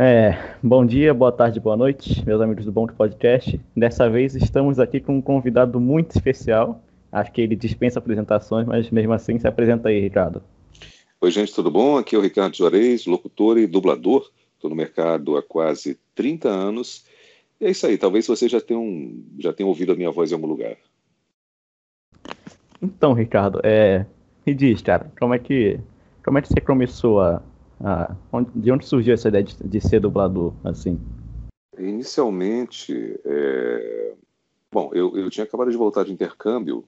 É, bom dia, boa tarde, boa noite, meus amigos do Bom Podcast. Dessa vez estamos aqui com um convidado muito especial. Acho que ele dispensa apresentações, mas mesmo assim se apresenta aí, Ricardo. Oi, gente, tudo bom? Aqui é o Ricardo Juarez, locutor e dublador. Estou no mercado há quase 30 anos. E é isso aí, talvez você já tenha, um, já tenha ouvido a minha voz em algum lugar. Então, Ricardo, é, me diz, cara, como é que, como é que você começou a, ah, de onde surgiu essa ideia de, de ser dublador, assim? Inicialmente, é... bom, eu, eu tinha acabado de voltar de intercâmbio,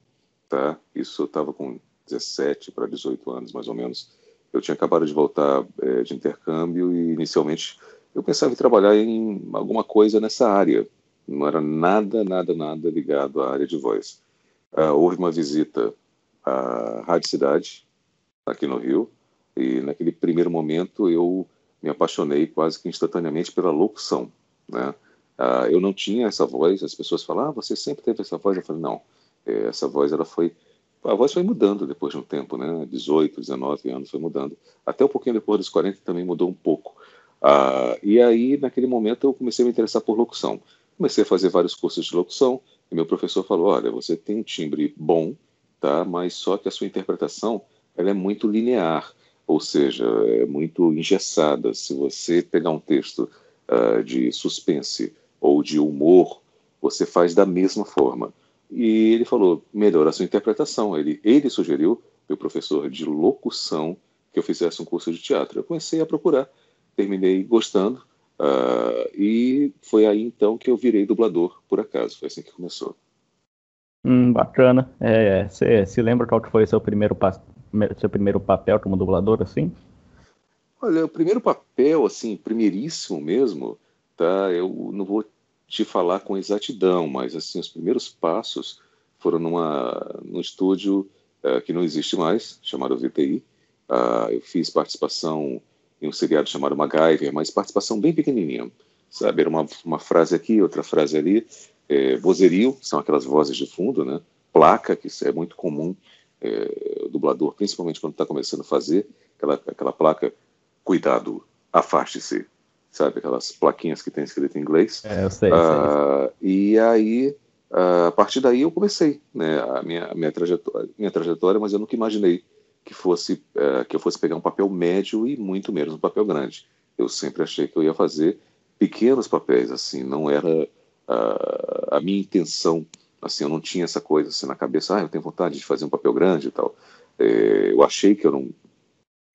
tá? Isso eu estava com 17 para 18 anos, mais ou menos. Eu tinha acabado de voltar é, de intercâmbio e, inicialmente, eu pensava em trabalhar em alguma coisa nessa área. Não era nada, nada, nada ligado à área de voz. Ah, houve uma visita à Rádio Cidade, aqui no Rio, e naquele primeiro momento eu me apaixonei quase que instantaneamente pela locução, né? Ah, eu não tinha essa voz, as pessoas falam, ah, você sempre teve essa voz. Eu falei, não, é, essa voz ela foi, a voz foi mudando depois de um tempo, né? 18, 19 anos foi mudando. Até um pouquinho depois dos 40 também mudou um pouco. Ah, e aí, naquele momento, eu comecei a me interessar por locução. Comecei a fazer vários cursos de locução e meu professor falou, olha, você tem um timbre bom, tá? Mas só que a sua interpretação ela é muito linear ou seja, é muito engessada. Se você pegar um texto uh, de suspense ou de humor, você faz da mesma forma. E ele falou, melhora a sua interpretação. Ele, ele sugeriu, meu professor de locução, que eu fizesse um curso de teatro. Eu comecei a procurar, terminei gostando, uh, e foi aí então que eu virei dublador, por acaso. Foi assim que começou. Hum, bacana. Você é, se lembra qual que foi o seu primeiro seu primeiro papel como dublador, assim? Olha, o primeiro papel, assim, primeiríssimo mesmo, tá? Eu não vou te falar com exatidão, mas, assim, os primeiros passos foram numa, num estúdio uh, que não existe mais, chamado VTI. Uh, ah, eu fiz participação em um seriado chamado MacGyver, mas participação bem pequenininha, sabe? Era uma, uma frase aqui, outra frase ali. É, vozerio, são aquelas vozes de fundo, né? Placa, que isso é muito comum é, dublador, principalmente quando está começando a fazer, aquela, aquela placa, cuidado, afaste-se, sabe? Aquelas plaquinhas que tem escrito em inglês. É, eu sei. Uh, e aí, uh, a partir daí eu comecei né, a minha, a minha, trajetória, minha trajetória, mas eu nunca imaginei que fosse uh, que eu fosse pegar um papel médio e muito menos um papel grande. Eu sempre achei que eu ia fazer pequenos papéis, assim, não era a minha intenção Assim, eu não tinha essa coisa assim na cabeça, ah, eu tenho vontade de fazer um papel grande e tal. É, eu achei que eu não,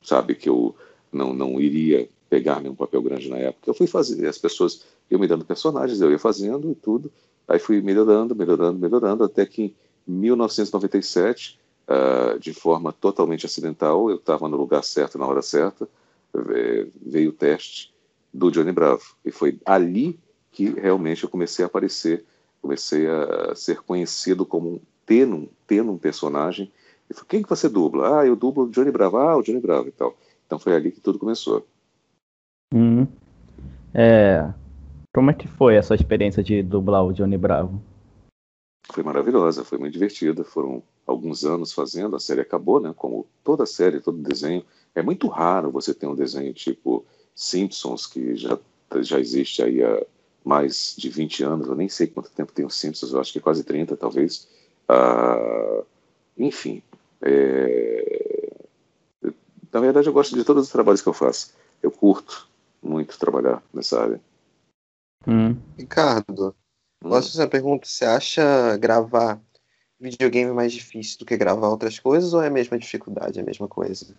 sabe, que eu não, não iria pegar nenhum papel grande na época. Eu fui fazer, as pessoas iam me dando personagens, eu ia fazendo e tudo. Aí fui melhorando, melhorando, melhorando, até que em 1997, uh, ah, de forma totalmente acidental, eu estava no lugar certo na hora certa, veio o teste do Johnny Bravo. E foi ali que realmente eu comecei a aparecer comecei a ser conhecido como tendo, um, tendo um personagem. E falei, quem que você dubla? Ah, eu dublo o Johnny Bravo. Ah, o Johnny Bravo e tal. Então foi ali que tudo começou. Hum. É... Como é que foi essa experiência de dublar o Johnny Bravo? Foi maravilhosa, foi muito divertida. Foram alguns anos fazendo, a série acabou, né? Como toda série, todo desenho. É muito raro você ter um desenho tipo Simpsons, que já, já existe aí há mais de 20 anos, eu nem sei quanto tempo tem os Simpsons, eu acho que quase 30 talvez. Uh, enfim, é... na verdade eu gosto de todos os trabalhos que eu faço. Eu curto muito trabalhar nessa área. Hum. Ricardo, hum. posso fazer uma pergunta? Você acha gravar videogame mais difícil do que gravar outras coisas ou é a mesma dificuldade, é a mesma coisa?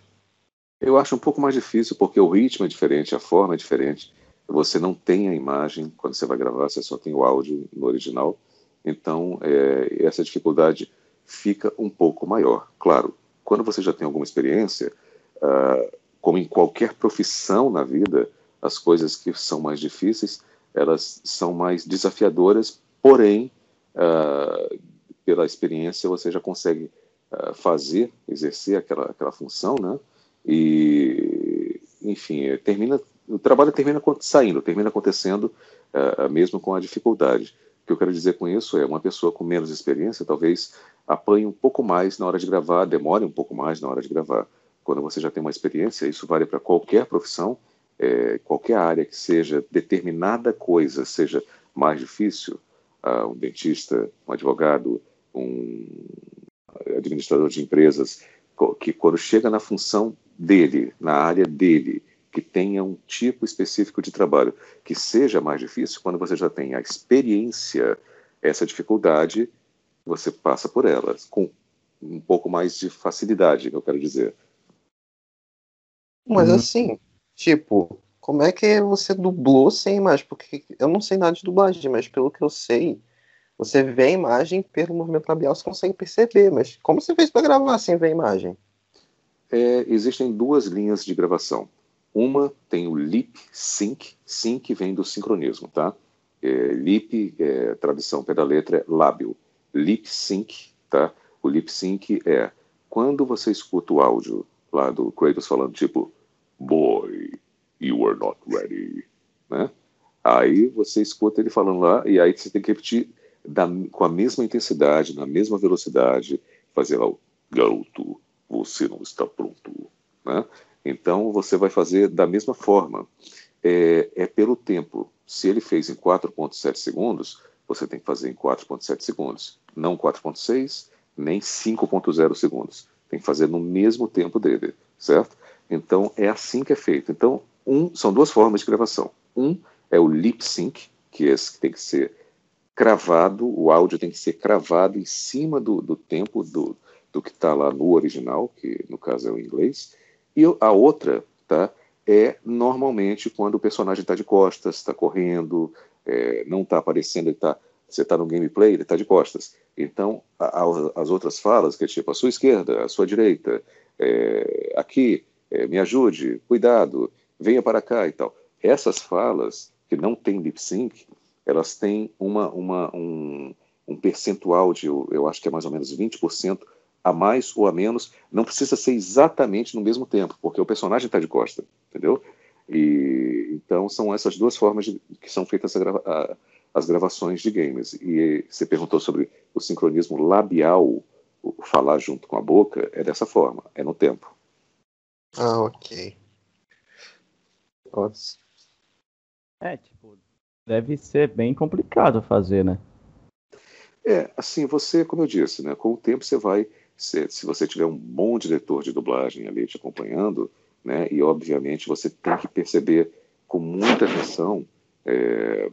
Eu acho um pouco mais difícil porque o ritmo é diferente, a forma é diferente você não tem a imagem quando você vai gravar, você só tem o áudio no original. Então, é, essa dificuldade fica um pouco maior. Claro, quando você já tem alguma experiência, uh, como em qualquer profissão na vida, as coisas que são mais difíceis, elas são mais desafiadoras, porém, uh, pela experiência, você já consegue uh, fazer, exercer aquela, aquela função, né? E, enfim, termina o trabalho termina saindo, termina acontecendo uh, mesmo com a dificuldade. O que eu quero dizer com isso é uma pessoa com menos experiência talvez apanhe um pouco mais na hora de gravar, demore um pouco mais na hora de gravar. Quando você já tem uma experiência, isso vale para qualquer profissão, é, qualquer área que seja determinada coisa seja mais difícil, uh, um dentista, um advogado, um administrador de empresas, que quando chega na função dele, na área dele, que tenha um tipo específico de trabalho que seja mais difícil, quando você já tem a experiência, essa dificuldade, você passa por ela com um pouco mais de facilidade, que eu quero dizer. Mas uhum. assim, tipo, como é que você dublou sem imagem? Porque eu não sei nada de dublagem, mas pelo que eu sei, você vê a imagem pelo movimento labial, você consegue perceber. Mas como você fez para gravar sem ver a imagem? É, existem duas linhas de gravação. Uma tem o lip sync, sync vem do sincronismo, tá? É, lip, é, tradução pela letra, é lábio. Lip sync, tá? O lip sync é quando você escuta o áudio lá do Kratos falando tipo, boy, you are not ready, né? Aí você escuta ele falando lá e aí você tem que repetir da, com a mesma intensidade, na mesma velocidade, fazer lá o garoto, você não está pronto, né? Então você vai fazer da mesma forma. É, é pelo tempo. Se ele fez em 4.7 segundos, você tem que fazer em 4.7 segundos, não 4.6 nem 5.0 segundos. Tem que fazer no mesmo tempo dele, certo? Então é assim que é feito. Então um, são duas formas de gravação. Um é o lip sync, que é esse que tem que ser cravado, o áudio tem que ser cravado em cima do, do tempo do, do que está lá no original, que no caso é o inglês. E a outra, tá? É normalmente quando o personagem está de costas, está correndo, é, não está aparecendo, ele tá, você está no gameplay, ele está de costas. Então, a, a, as outras falas, que é tipo a sua esquerda, a sua direita, é, aqui, é, me ajude, cuidado, venha para cá e tal. Essas falas, que não tem lip sync, elas têm uma, uma, um, um percentual de, eu acho que é mais ou menos 20% a mais ou a menos, não precisa ser exatamente no mesmo tempo, porque o personagem está de costa, entendeu? E então são essas duas formas de, que são feitas grava, a, as gravações de games. E você perguntou sobre o sincronismo labial, o falar junto com a boca, é dessa forma, é no tempo. Ah, ok. Nossa. É, tipo, deve ser bem complicado fazer, né? É, assim, você, como eu disse, né, com o tempo você vai, se, se você tiver um bom diretor de dublagem ali te acompanhando, né, e obviamente você tem que perceber com muita atenção é,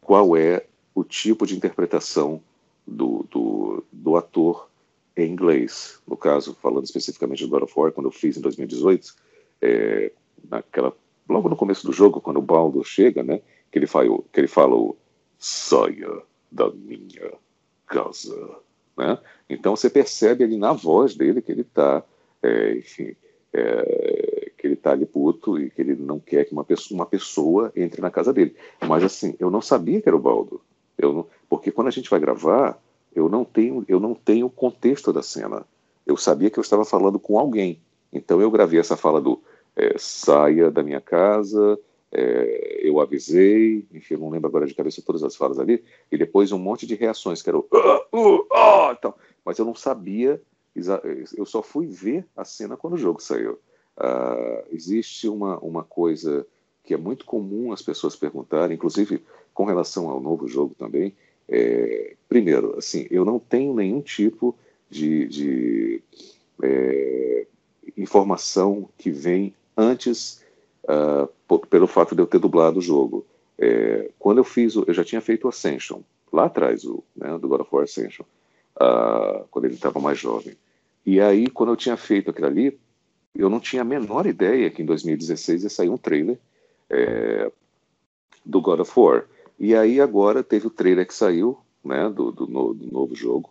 qual é o tipo de interpretação do, do, do, ator em inglês. No caso, falando especificamente do God of War, quando eu fiz em 2018, é, naquela logo no começo do jogo, quando o Baldo chega, né, que ele fala, que ele fala o saia da minha casa, né? Então você percebe ali na voz dele que ele está, é, enfim, é, que ele está ali puto e que ele não quer que uma pessoa, uma pessoa entre na casa dele. Mas assim, eu não sabia que era o Baldo, eu não, porque quando a gente vai gravar, eu não tenho, eu não tenho o contexto da cena. Eu sabia que eu estava falando com alguém. Então eu gravei essa fala do é, saia da minha casa, é, eu avisei, enfim, eu não lembro agora de cabeça todas as falas ali, e depois um monte de reações, que era o uh, uh, uh, então, mas eu não sabia, eu só fui ver a cena quando o jogo saiu. Uh, existe uma, uma coisa que é muito comum as pessoas perguntarem, inclusive com relação ao novo jogo também. É, primeiro, assim, eu não tenho nenhum tipo de, de é, informação que vem antes, uh, pelo fato de eu ter dublado o jogo. É, quando eu fiz, eu já tinha feito o Ascension, lá atrás, o, né, do God of War Ascension, uh, quando ele estava mais jovem. E aí, quando eu tinha feito aquilo ali, eu não tinha a menor ideia que em 2016 ia sair um trailer é, do God of War. E aí agora teve o trailer que saiu, né, do, do, no, do novo jogo,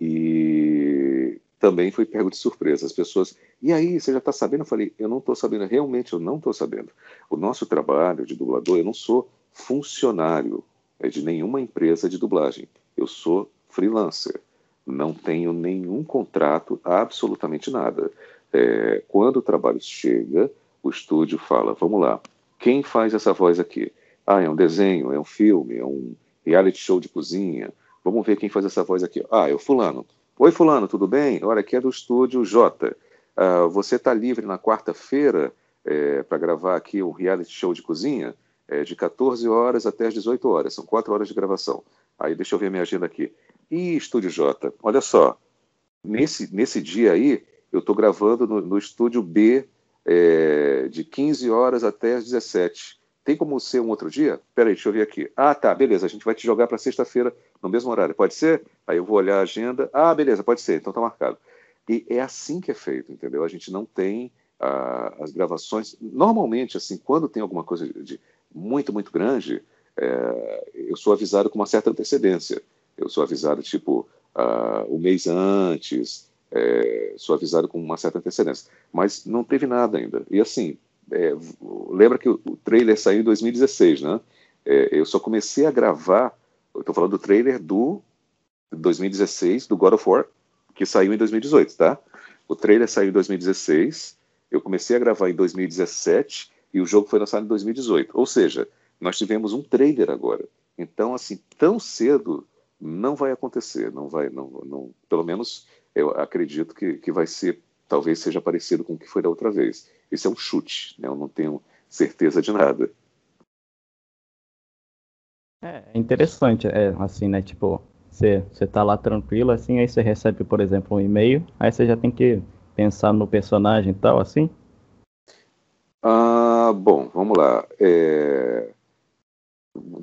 e também foi pego de surpresa. As pessoas, e aí, você já está sabendo? Eu falei, eu não estou sabendo, realmente eu não estou sabendo. O nosso trabalho de dublador, eu não sou funcionário é de nenhuma empresa de dublagem. Eu sou freelancer. Não tenho nenhum contrato, absolutamente nada. É, quando o trabalho chega, o estúdio fala: vamos lá, quem faz essa voz aqui? Ah, é um desenho, é um filme, é um reality show de cozinha. Vamos ver quem faz essa voz aqui. Ah, é o Fulano. Oi, Fulano, tudo bem? Olha, aqui é do estúdio J. Uh, você está livre na quarta-feira? é, para gravar aqui um reality show de cozinha é, de 14 horas até as 18 horas. São quatro horas de gravação. Aí deixa eu ver minha agenda aqui. E Estúdio J, olha só, nesse, nesse dia aí, eu estou gravando no, no, Estúdio B é, de 15 horas até as 17. Tem como ser um outro dia? Peraí, deixa eu ver aqui. Ah, tá, beleza, a gente vai te jogar para sexta-feira no mesmo horário. Pode ser? Aí eu vou olhar a agenda. Ah, beleza, pode ser, então tá marcado. E é assim que é feito, entendeu? A gente não tem ah, as gravações. Normalmente, assim, quando tem alguma coisa de muito, muito grande, é, eu sou avisado com uma certa antecedência. Eu sou avisado, tipo, uh, um mês antes, é, sou avisado com uma certa antecedência. Mas não teve nada ainda. E assim, é, lembra que o, trailer saiu em 2016, né? É, eu só comecei a gravar, eu estou falando do trailer do 2016, do God of War, que saiu em 2018, tá? O trailer saiu em 2016, eu comecei a gravar em 2017 e o jogo foi lançado em 2018. Ou seja, nós tivemos um trailer agora. Então, assim, tão cedo não vai acontecer, não vai, não, não, pelo menos eu acredito que, que vai ser, talvez seja parecido com o que foi da outra vez. Isso é um chute, né? eu não tenho certeza de nada. É interessante, é assim, né? Tipo, você, você tá lá tranquilo, assim, aí você recebe, por exemplo, um e-mail, aí você já tem que pensar no personagem e tal, assim? Ah, bom, vamos lá. É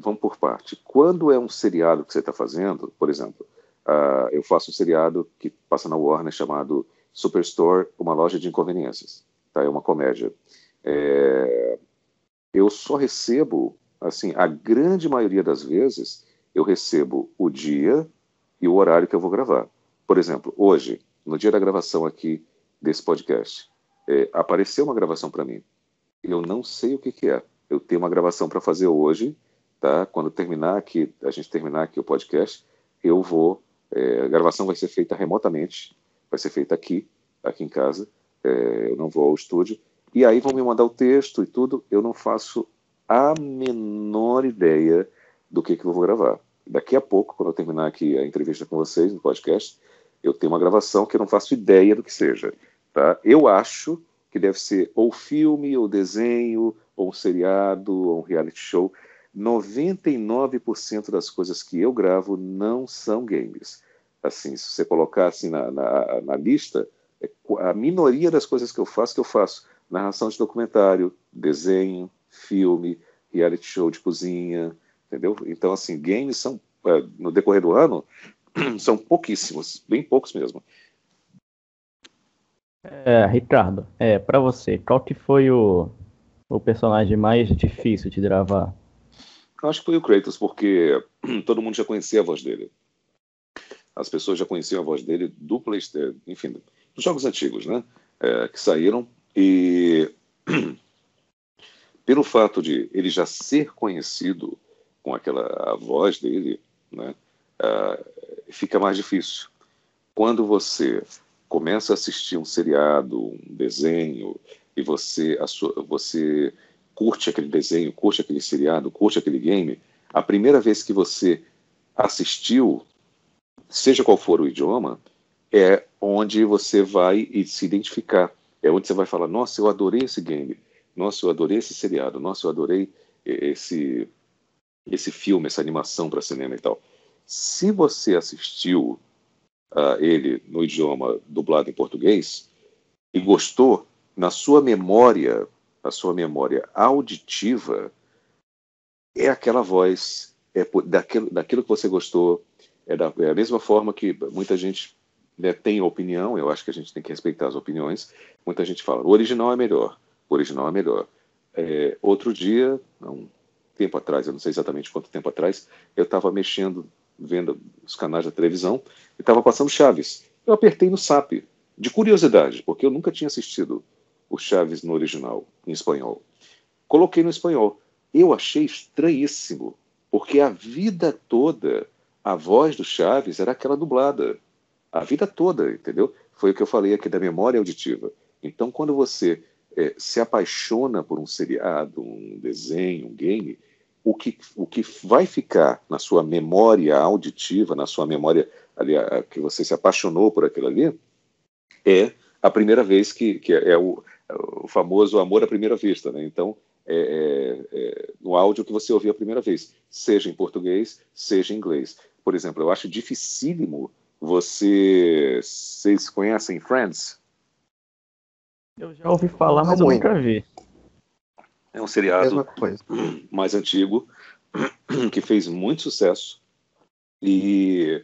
vamos por parte. Quando é um seriado que você está fazendo, por exemplo, uh, eu faço um seriado que passa na Warner chamado Superstore, uma loja de inconveniências. Tá? É uma comédia. É... Eu só recebo, assim, a grande maioria das vezes, eu recebo o dia e o horário que eu vou gravar. Por exemplo, hoje, no dia da gravação aqui desse podcast, é, apareceu uma gravação para mim. Eu não sei o que, que é. Eu tenho uma gravação para fazer hoje tá? Quando terminar aqui, a gente terminar aqui o podcast, eu vou, é, a gravação vai ser feita remotamente, vai ser feita aqui, aqui em casa, é, eu não vou ao estúdio, e aí vão me mandar o texto e tudo, eu não faço a menor ideia do que, que eu vou gravar. Daqui a pouco, quando eu terminar aqui a entrevista com vocês no podcast, eu tenho uma gravação que eu não faço ideia do que seja. Tá? Eu acho que deve ser ou filme, ou desenho, ou um seriado, ou um reality show. 99% das coisas que eu gravo não são games. Assim, se você colocar assim na, na, na lista, a minoria das coisas que eu faço, que eu faço narração de documentário, desenho, filme, reality show de cozinha, entendeu? Então, assim, games são, é, no decorrer do ano, são pouquíssimos, bem poucos mesmo. É, Ricardo, é, para você, qual que foi o, o personagem mais difícil de gravar? Eu acho que foi o Kratos, porque todo mundo já conhecia a voz dele. As pessoas já conheciam a voz dele do PlayStation, enfim, dos jogos antigos, né? É, que saíram. E pelo fato de ele já ser conhecido com aquela voz dele, né? Uh, fica mais difícil. Quando você começa a assistir um seriado, um desenho, e você, sua, você curte aquele desenho, curte aquele seriado, curte aquele game, a primeira vez que você assistiu, seja qual for o idioma, é onde você vai se identificar. É onde você vai falar: Nossa, eu adorei esse game. Nossa, eu adorei esse seriado. Nossa, eu adorei esse, esse filme, essa animação para cinema e tal. Se você assistiu uh, ele no idioma dublado em português e gostou, na sua memória a sua memória auditiva é aquela voz, é daquilo, daquilo que você gostou, é, da, é a mesma forma que muita gente né, tem opinião, eu acho que a gente tem que respeitar as opiniões, muita gente fala, o original é melhor, o original é melhor. É, outro dia, um tempo atrás, eu não sei exatamente quanto tempo atrás, eu estava mexendo, vendo os canais da televisão, e estava passando Chaves. Eu apertei no SAP, de curiosidade, porque eu nunca tinha assistido o Chaves no original, em espanhol. Coloquei no espanhol. Eu achei estranhíssimo, porque a vida toda a voz do Chaves era aquela dublada. A vida toda, entendeu? Foi o que eu falei aqui da memória auditiva. Então, quando você é, se apaixona por um seriado, um desenho, um game, o que, o que vai ficar na sua memória auditiva, na sua memória ali, a, que você se apaixonou por aquilo ali, é a primeira vez que, que é, é o, o famoso amor à primeira vista, né? Então, é, é, é, no áudio que você ouviu a primeira vez, seja em português, seja em inglês. Por exemplo, eu acho dificílimo você. Vocês conhecem Friends? Eu já ouvi falar, mas eu nunca vi. É um seriado mais antigo que fez muito sucesso e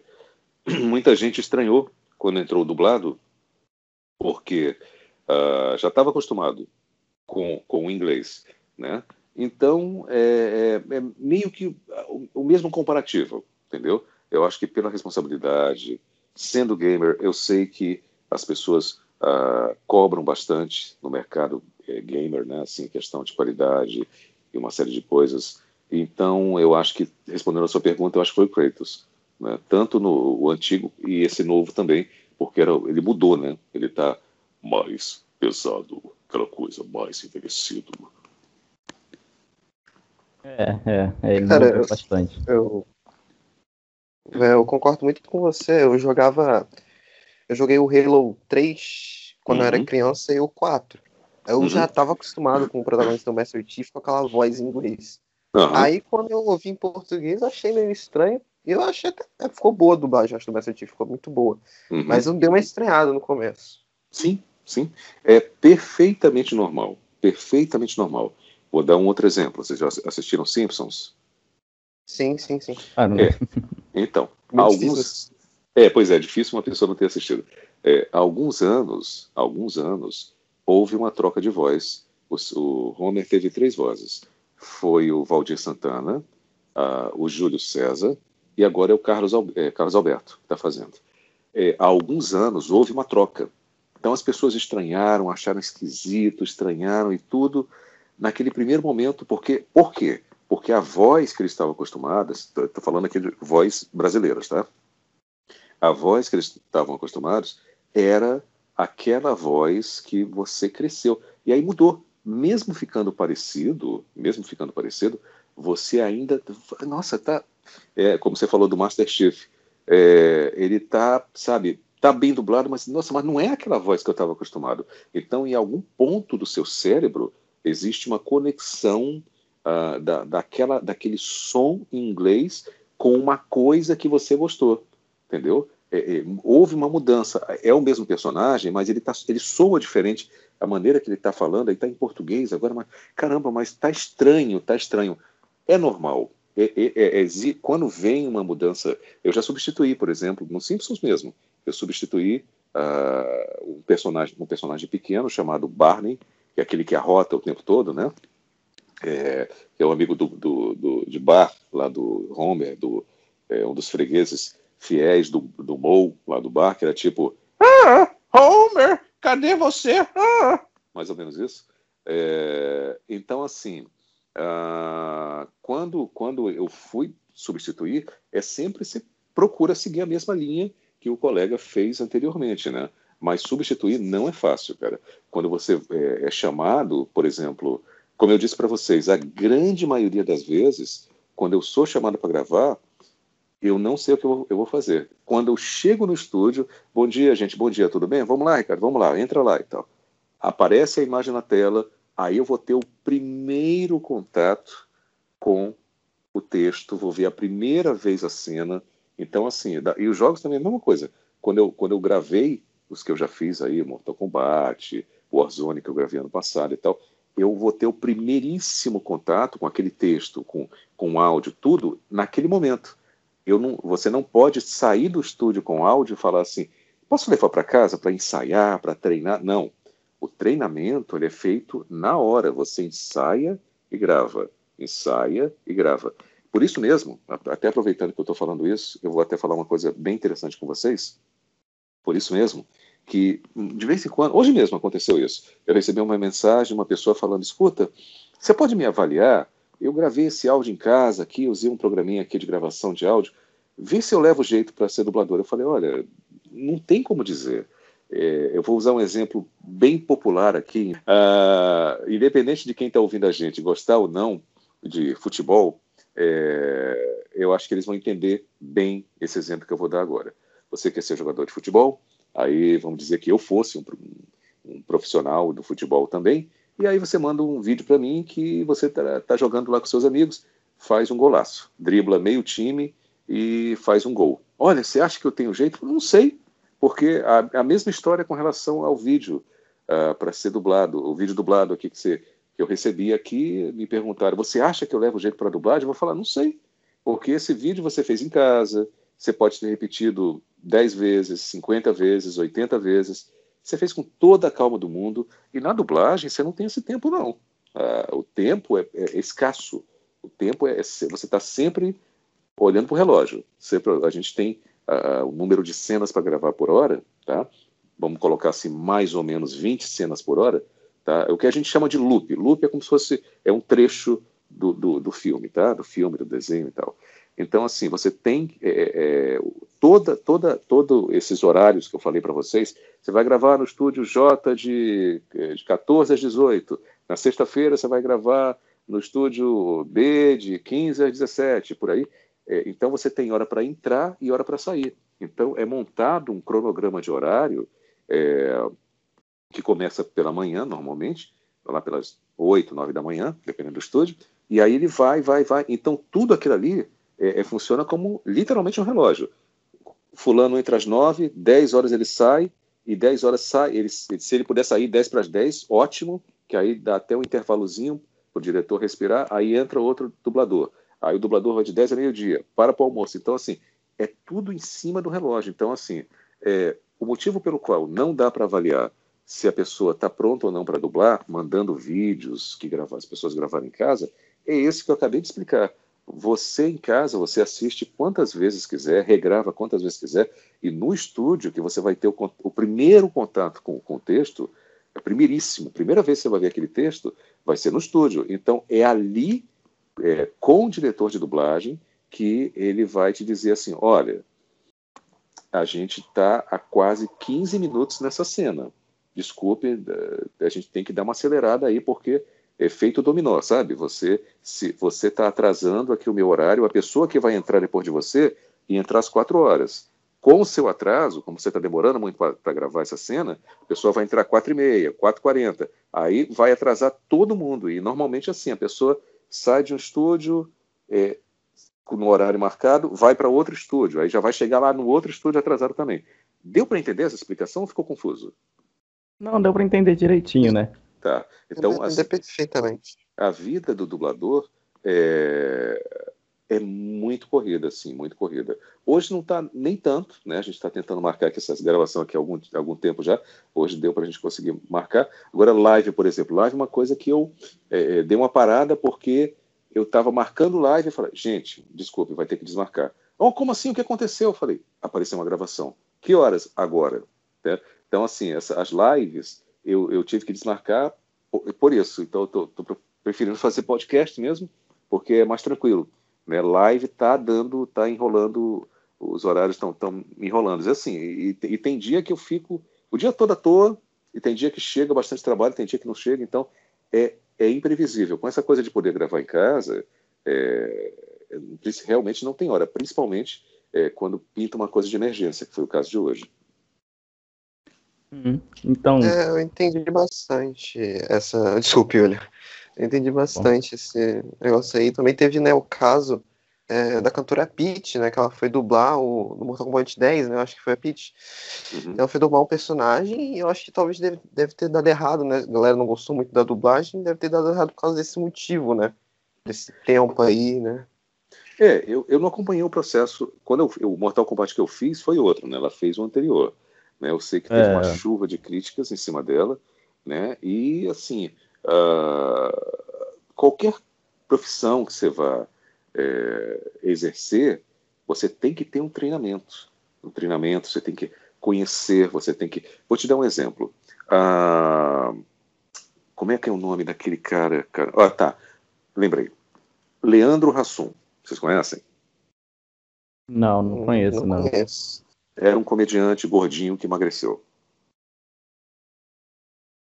muita gente estranhou quando entrou dublado, porque uh, já estava acostumado com, com o inglês, né? Então, é, é, é meio que o, o, mesmo comparativo, entendeu? Eu acho que pela responsabilidade, sendo gamer, eu sei que as pessoas uh, cobram bastante no mercado é, gamer, né? Assim, questão de qualidade e uma série de coisas. Então, eu acho que, respondendo a sua pergunta, eu acho que foi o Kratos. Né? Tanto no o antigo e esse novo também, porque era, ele mudou, né? Ele está mais pesado, aquela coisa mais envelhecido. É, é, é ele Cara, mudou bastante. Eu, eu concordo muito com você. Eu jogava. Eu joguei o Halo 3 quando uhum. eu era uhum. criança e o 4. Eu uhum. já estava acostumado com o protagonista do Master Chief com aquela voz em inglês. Uhum. Aí quando eu ouvi em português, achei meio estranho. E eu achei até. É, ficou boa a dublagem, acho, do Master Chief, ficou muito boa. Uhum. Mas eu dei uma estranhada no começo. Sim, sim. É perfeitamente normal. Perfeitamente normal. Vou dar um outro exemplo. Vocês já assistiram Simpsons? Sim, sim, sim. Ah, não. É. Então, alguns. É, pois é, difícil uma pessoa não ter assistido. É, há alguns anos, alguns anos, houve uma troca de voz. O, o Homer teve três vozes. Foi o Valdir Santana, o Júlio César e agora é o Carlos, é, Carlos Alberto que está fazendo. É, há alguns anos houve uma troca. Então as pessoas estranharam, acharam esquisito, estranharam e tudo naquele primeiro momento. Porque, por quê? Porque a voz que eles estavam acostumados, estou falando aqui de voz brasileiras, tá? A voz que eles estavam acostumados era aquela voz que você cresceu. E aí mudou. Mesmo ficando parecido, mesmo ficando parecido, você ainda. Nossa, tá. É, como você falou do Master Chief. É, ele tá, sabe, tá bem dublado, mas nossa, mas não é aquela voz que eu estava acostumado. Então, em algum ponto do seu cérebro existe uma conexão uh, da, daquela, daquele som em inglês com uma coisa que você gostou, entendeu? é, é, houve uma mudança. É o mesmo personagem, mas ele, tá, ele soa diferente. A maneira que ele está falando, ele está em português agora, mas caramba, mas está estranho, está estranho. É normal. É, é, é, é quando vem uma mudança, eu já substituí, por exemplo, no Simpsons mesmo, eu substituí uh, um personagem, um personagem pequeno chamado Barney, que é aquele que arrota o tempo todo, né? É, que é o amigo do, do, do, de Bar, lá do Homer, do, é, um dos fregueses fiéis do, do Mo, lá do bar, que era tipo: Ah, Homer, cadê você? Ah! Mais ou menos isso. É, então, assim, uh, quando, quando eu fui substituir, é sempre se procura seguir a mesma linha que o colega fez anteriormente, né? Mas substituir não é fácil, cara. Quando você é, é chamado, por exemplo, como eu disse para vocês, a grande maioria das vezes, quando eu sou chamado para gravar, eu não sei o que eu vou, fazer. Quando eu chego no estúdio, bom dia, gente, bom dia, tudo bem? Vamos lá, Ricardo, vamos lá, entra lá e tal. Aparece a imagem na tela, aí eu vou ter o primeiro contato com o texto, vou ver a primeira vez a cena. Então, assim, e os jogos também é a mesma coisa. Quando eu, quando eu gravei os que eu já fiz aí, Mortal Kombat, Warzone, que eu gravei ano passado e tal, eu vou ter o primeiríssimo contato com aquele texto, com, com áudio, tudo, naquele momento eu não, você não pode sair do estúdio com áudio e falar assim: posso levar para casa para ensaiar, para treinar? Não. O treinamento ele é feito na hora. Você ensaia e grava, ensaia e grava. Por isso mesmo, até aproveitando que eu estou falando isso, eu vou até falar uma coisa bem interessante com vocês. Por isso mesmo, que de vez em quando, hoje mesmo aconteceu isso. Eu recebi uma mensagem de uma pessoa falando: escuta, você pode me avaliar? Eu gravei esse áudio em casa aqui, usei um programinha aqui de gravação de áudio. Vê se eu levo jeito para ser dublador. Eu falei, olha, não tem como dizer. É, eu vou usar um exemplo bem popular aqui. Uh, independente de quem está ouvindo a gente gostar ou não de futebol, é, eu acho que eles vão entender bem esse exemplo que eu vou dar agora. Você quer ser jogador de futebol? Aí vamos dizer que eu fosse um, um profissional do futebol também, e aí você manda um vídeo para mim que você está tá jogando lá com seus amigos, faz um golaço, dribla meio time e faz um gol. Olha, você acha que eu tenho jeito? Não sei, porque a, a mesma história com relação ao vídeo uh, para ser dublado, o vídeo dublado aqui que, você, que eu recebi aqui, me perguntaram: você acha que eu levo jeito para dublagem? Eu vou falar: não sei, porque esse vídeo você fez em casa, você pode ter repetido 10 vezes, 50 vezes, 80 vezes. Você fez com toda a calma do mundo. E na dublagem você não tem esse tempo, não. Uh, o tempo é, é, escasso. O tempo é. Você está sempre olhando para o relógio. Sempre, a gente tem uh, o número de cenas para gravar por hora, tá? Vamos colocar assim, mais ou menos 20 cenas por hora, tá? É o que a gente chama de loop. Loop é como se fosse é um trecho do, do, do filme, tá? Do filme, do desenho e tal. Então, assim, você tem é, é, toda, toda, todos esses horários que eu falei para vocês. Você vai gravar no estúdio J de, é, de 14 às 18. Na sexta-feira você vai gravar no estúdio B de 15 às 17, por aí. É, então você tem hora para entrar e hora para sair. Então é montado um cronograma de horário é, que começa pela manhã, normalmente, lá pelas 8, 9 da manhã, dependendo do estúdio, e aí ele vai, vai, vai. Então tudo aquilo ali é, é, funciona como literalmente um relógio. Fulano entra às 9, 10 horas ele sai, e 10 horas sai. Ele, se ele puder sair 10 para as 10, ótimo, que aí dá até um intervalozinho para o diretor respirar, aí entra outro dublador. Aí o dublador vai de 10 a meio-dia, para para o almoço. Então, assim, é tudo em cima do relógio. Então, assim, é, o motivo pelo qual não dá para avaliar se a pessoa está pronta ou não para dublar, mandando vídeos que as pessoas gravaram em casa, é esse que eu acabei de explicar. Você em casa, você assiste quantas vezes quiser, regrava quantas vezes quiser, e no estúdio, que você vai ter o, o primeiro contato com, com o texto, é primeiríssimo, primeira vez que você vai ver aquele texto, vai ser no estúdio. Então, é ali, é, com o diretor de dublagem, que ele vai te dizer assim: olha, a gente está há quase 15 minutos nessa cena. Desculpe, a gente tem que dar uma acelerada aí, porque efeito dominó, sabe? Você se você está atrasando aqui o meu horário, a pessoa que vai entrar depois de você ia entrar às quatro horas. Com o seu atraso, como você está demorando muito para gravar essa cena, a pessoa vai entrar quatro e meia, quatro quarenta. Aí vai atrasar todo mundo. E normalmente assim, a pessoa sai de um estúdio é, no horário marcado, vai para outro estúdio. Aí já vai chegar lá no outro estúdio atrasado também. Deu para entender essa explicação ou ficou confuso? Não, deu para entender direitinho, né? Tá. Então, assim, perfeitamente. A vida do dublador é, é muito corrida, assim, muito corrida. Hoje não está nem tanto, né? A gente está tentando marcar aqui essa gravação aqui há algum, algum tempo já. Hoje deu para a gente conseguir marcar. Agora, live, por exemplo. Live é uma coisa que eu é, é dei uma parada porque eu estava marcando live e falei, gente, desculpe, vai ter que desmarcar. Oh, como assim? O que aconteceu? Eu falei, apareceu uma gravação. Que horas? Agora. Né? Então, assim, essa, as lives eu, eu tive que desmarcar por, por isso. Então, estou preferindo fazer podcast mesmo, porque é mais tranquilo. Né? Live tá dando, tá enrolando, os horários estão tão enrolando. E assim, e, e, tem dia que eu fico o dia todo à toa, e tem dia que chega bastante trabalho, tem dia que não chega, então é, é imprevisível. Com essa coisa de poder gravar em casa, é, realmente não tem hora, principalmente é, quando pinta uma coisa de emergência, que foi o caso de hoje. Uhum. Então. É, eu entendi bastante essa. Desculpe, Julia. Eu entendi bastante Bom. esse negócio aí. Também teve né, o caso é, da cantora Peach, né? Que ela foi dublar o no Mortal Kombat 10, né? Eu acho que foi a Peach. Uhum. Ela foi dublar um personagem e eu acho que talvez deve, deve ter dado errado, né? A galera não gostou muito da dublagem, deve ter dado errado por causa desse motivo, né? Desse tempo aí, né? É, eu, eu não acompanhei o processo. Quando eu, o Mortal Kombat que eu fiz foi outro, né? Ela fez o anterior. Né? Eu sei que teve é. uma chuva de críticas em cima dela, né? E assim, uh, qualquer profissão que você vá é, exercer, você tem que ter um treinamento. Um treinamento, você tem que conhecer, você tem que. Vou te dar um exemplo. Uh, como é que é o nome daquele cara? cara? Ah, tá. Lembrei. Leandro Hassum. Vocês conhecem? Não, não conheço, não. não. Conheço era um comediante gordinho que emagreceu.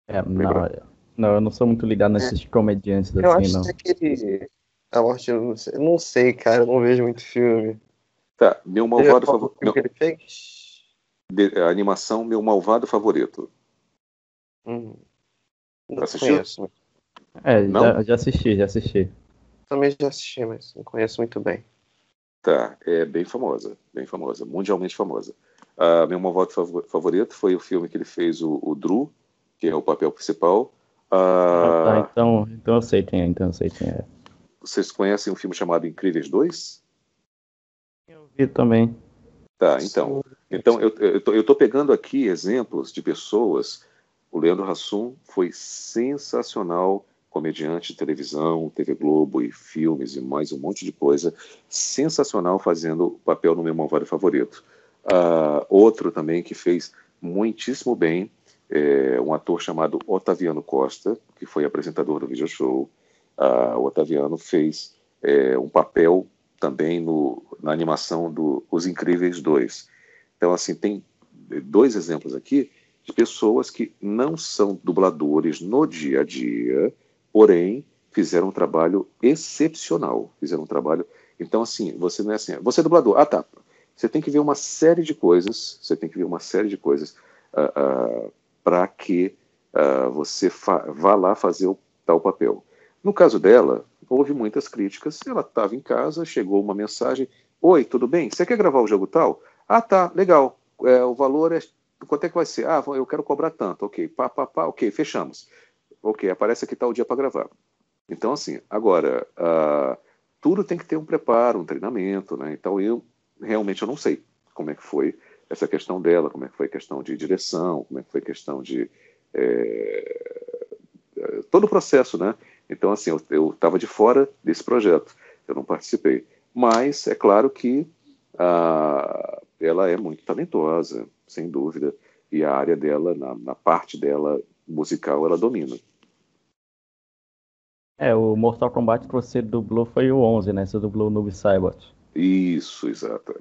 É, não, não, eu não sou muito ligado nesses é. comediantes eu assim, não. Que aquele... A morte, eu não sei, não sei, cara, eu não vejo muito filme. Tá, meu malvado favorito. Meu... Que ele fez? De, a animação Meu Malvado Favorito. Hum. Não Assistiu? conheço. É, já, já, assisti, já assisti. Também já assisti, mas não conheço muito bem. Tá, é bem famosa, bem famosa, mundialmente famosa. Uh, meu voto favorito foi o filme que ele fez, o, o Drew, que é o papel principal. Uh, ah, tá, então, então eu sei quem é, então eu sei quem é. Vocês conhecem um filme chamado Incríveis 2? Eu vi também. Tá, então. Então, eu, eu, tô, eu tô pegando aqui exemplos de pessoas. O Leandro Hassum foi sensacional comediante de televisão, TV Globo e filmes e mais um monte de coisa. Sensacional fazendo o papel no meu malvado favorito. Uh, outro também que fez muitíssimo bem, é um ator chamado Otaviano Costa, que foi apresentador do video show. Uh, o Otaviano fez é, um papel também no, na animação do Os Incríveis 2. Então, assim, tem dois exemplos aqui de pessoas que não são dubladores no dia a dia, porém fizeram um trabalho excepcional. Fizeram um trabalho. Então, assim, você não é assim, você é dublador. Ah, tá. Você tem que ver uma série de coisas, você tem que ver uma série de coisas uh, uh, para que uh, você vá lá fazer o tal papel. No caso dela, houve muitas críticas. Ela estava em casa, chegou uma mensagem: Oi, tudo bem? Você quer gravar o jogo tal? Ah, tá, legal. É, o valor é. Quanto é que vai ser? Ah, eu quero cobrar tanto. Ok, pá, pá, pá, ok, fechamos. Ok, aparece aqui tal dia para gravar. Então, assim, agora, uh, tudo tem que ter um preparo, um treinamento, né? Então, eu realmente eu não sei como é que foi essa questão dela, como é que foi a questão de direção, como é que foi a questão de é, todo o processo, né? Então assim eu estava de fora desse projeto, eu não participei, mas é claro que ah, ela é muito talentosa, sem dúvida, e a área dela, na, na parte dela musical, ela domina. É, o Mortal Kombat que você dublou foi o 11, né? Você dublou o Noob Saibot. Isso, exato.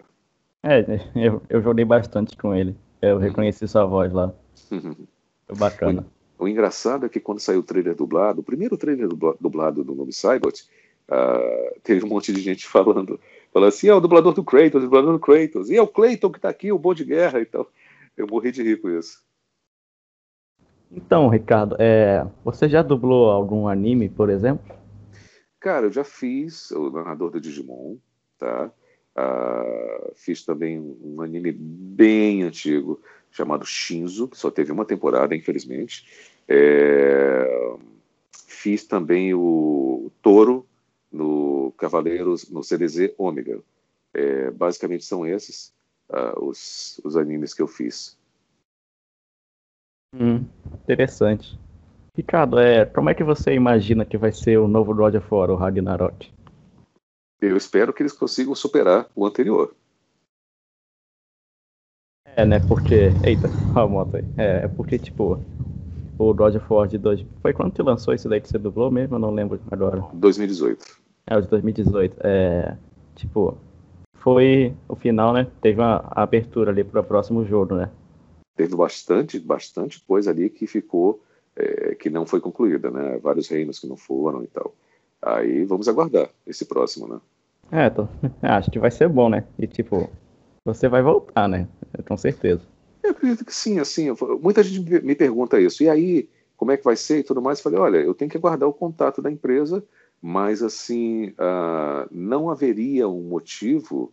É, eu, eu joguei bastante com ele. Eu uhum. reconheci sua voz lá. Foi bacana. O, o, engraçado é que quando saiu o trailer dublado, o primeiro trailer dublado do nome Cybot, uh, teve um monte de gente falando, falando assim, é o dublador do Kratos, o dublador do Kratos, e é o Clayton que tá aqui, o bom de guerra, então eu morri de rir com isso. Então, Ricardo, é, você já dublou algum anime, por exemplo? Cara, eu já fiz o narrador do Digimon, tá? Uh, fiz também um anime bem antigo chamado Shinzo, que só teve uma temporada, infelizmente. É, fiz também o Toro no Cavaleiros, no CDZ Ômega. É, basicamente são esses uh, os, os animes que eu fiz. Hum, interessante. Ricardo, é, como é que você imagina que vai ser o novo God of War, o Ragnarok? eu espero que eles consigam superar o anterior. É, né? Porque. Eita, a moto aí. É, é porque, tipo, o God of War de 2. Foi quando que lançou esse daí que você dublou mesmo? Eu não lembro agora. 2018. É, o de 2018. É. Tipo, foi o final, né? Teve uma abertura ali para o próximo jogo, né? Teve bastante, bastante coisa ali que ficou. É, que não foi concluída, né? Vários reinos que não foram e tal. Aí vamos aguardar esse próximo, né? É, tô... acho que vai ser bom, né? E tipo, você vai voltar, né? Com certeza. Eu acredito que sim, assim, muita gente me pergunta isso. E aí, como é que vai ser e tudo mais? Eu falei, olha, eu tenho que aguardar o contato da empresa, mas assim, uh, não haveria um motivo.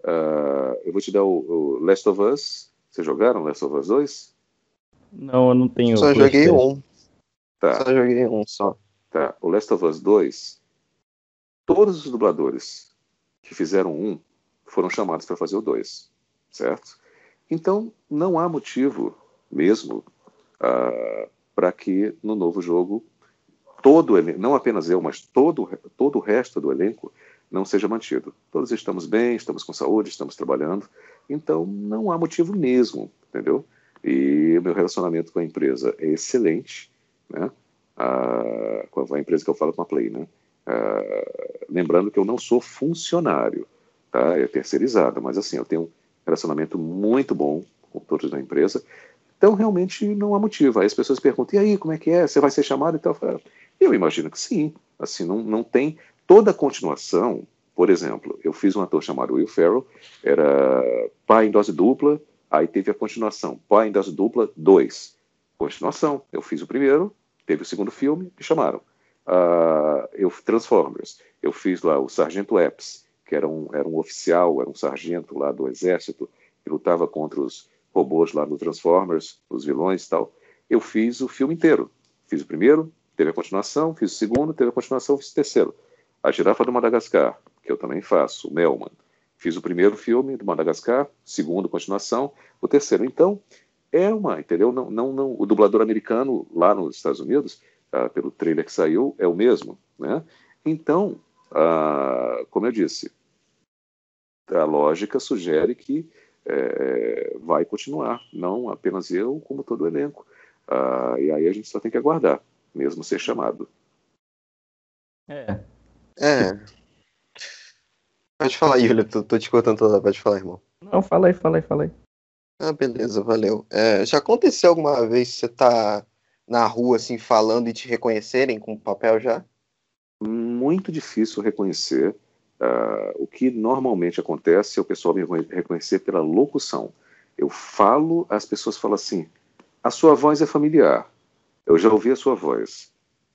Uh, eu vou te dar o, o, Last of Us. Vocês jogaram Last of Us 2? Não, eu não tenho. Só joguei um. Tá. Só joguei um só. Tá? O Last of Us 2, todos os dubladores que fizeram um foram chamados para fazer o 2, certo? Então, não há motivo mesmo uh, para que no novo jogo todo não apenas eu, mas todo, todo o resto do elenco não seja mantido. Todos estamos bem, estamos com saúde, estamos trabalhando, então não há motivo mesmo, entendeu? E o meu relacionamento com a empresa é excelente, né? a, com a empresa que eu falo com a Play, né? lembrando que eu não sou funcionário, tá? É terceirizado, mas assim, eu tenho um relacionamento muito bom com todos da empresa. Então, realmente, não há motivo. Aí as pessoas perguntam, e aí, como é que é? Você vai ser chamado e? Eu imagino que sim. Assim, não, não tem toda a continuação. Por exemplo, eu fiz um ator chamado Will Ferrell, era pai em dose dupla, aí teve a continuação, pai em dose dupla 2. continuação. Eu fiz o primeiro, teve o segundo filme, me chamaram. Uh, eu Transformers, eu fiz lá o Sargento Epps, que era um, era um oficial, era um sargento lá do exército, que lutava contra os robôs lá do Transformers, os vilões e tal. Eu fiz o filme inteiro. Fiz o primeiro, teve a continuação, fiz o segundo, teve a continuação, fiz o terceiro. A Girafa do Madagascar, que eu também faço, o Melman. Fiz o primeiro filme do Madagascar, segundo, continuação, o terceiro. Então, é uma, entendeu? Não, não, não, o dublador americano lá nos Estados Unidos, ah, pelo trailer que saiu, é o mesmo, né? Então, ah, como eu disse, a lógica sugere que é, vai continuar, não apenas eu, como todo o elenco. Ah, e aí a gente só tem que aguardar, mesmo ser chamado. É. É. Pode falar, Yuli, tô, tô te cortando toda pode falar, irmão. Não, fala aí, fala aí, fala aí. Ah, beleza, valeu. É, já aconteceu alguma vez você tá na rua, assim, falando e te reconhecerem com o papel já? Muito difícil reconhecer. Uh, o que normalmente acontece é o pessoal me reconhecer pela locução. Eu falo, as pessoas falam assim: a sua voz é familiar. Eu já ouvi a sua voz,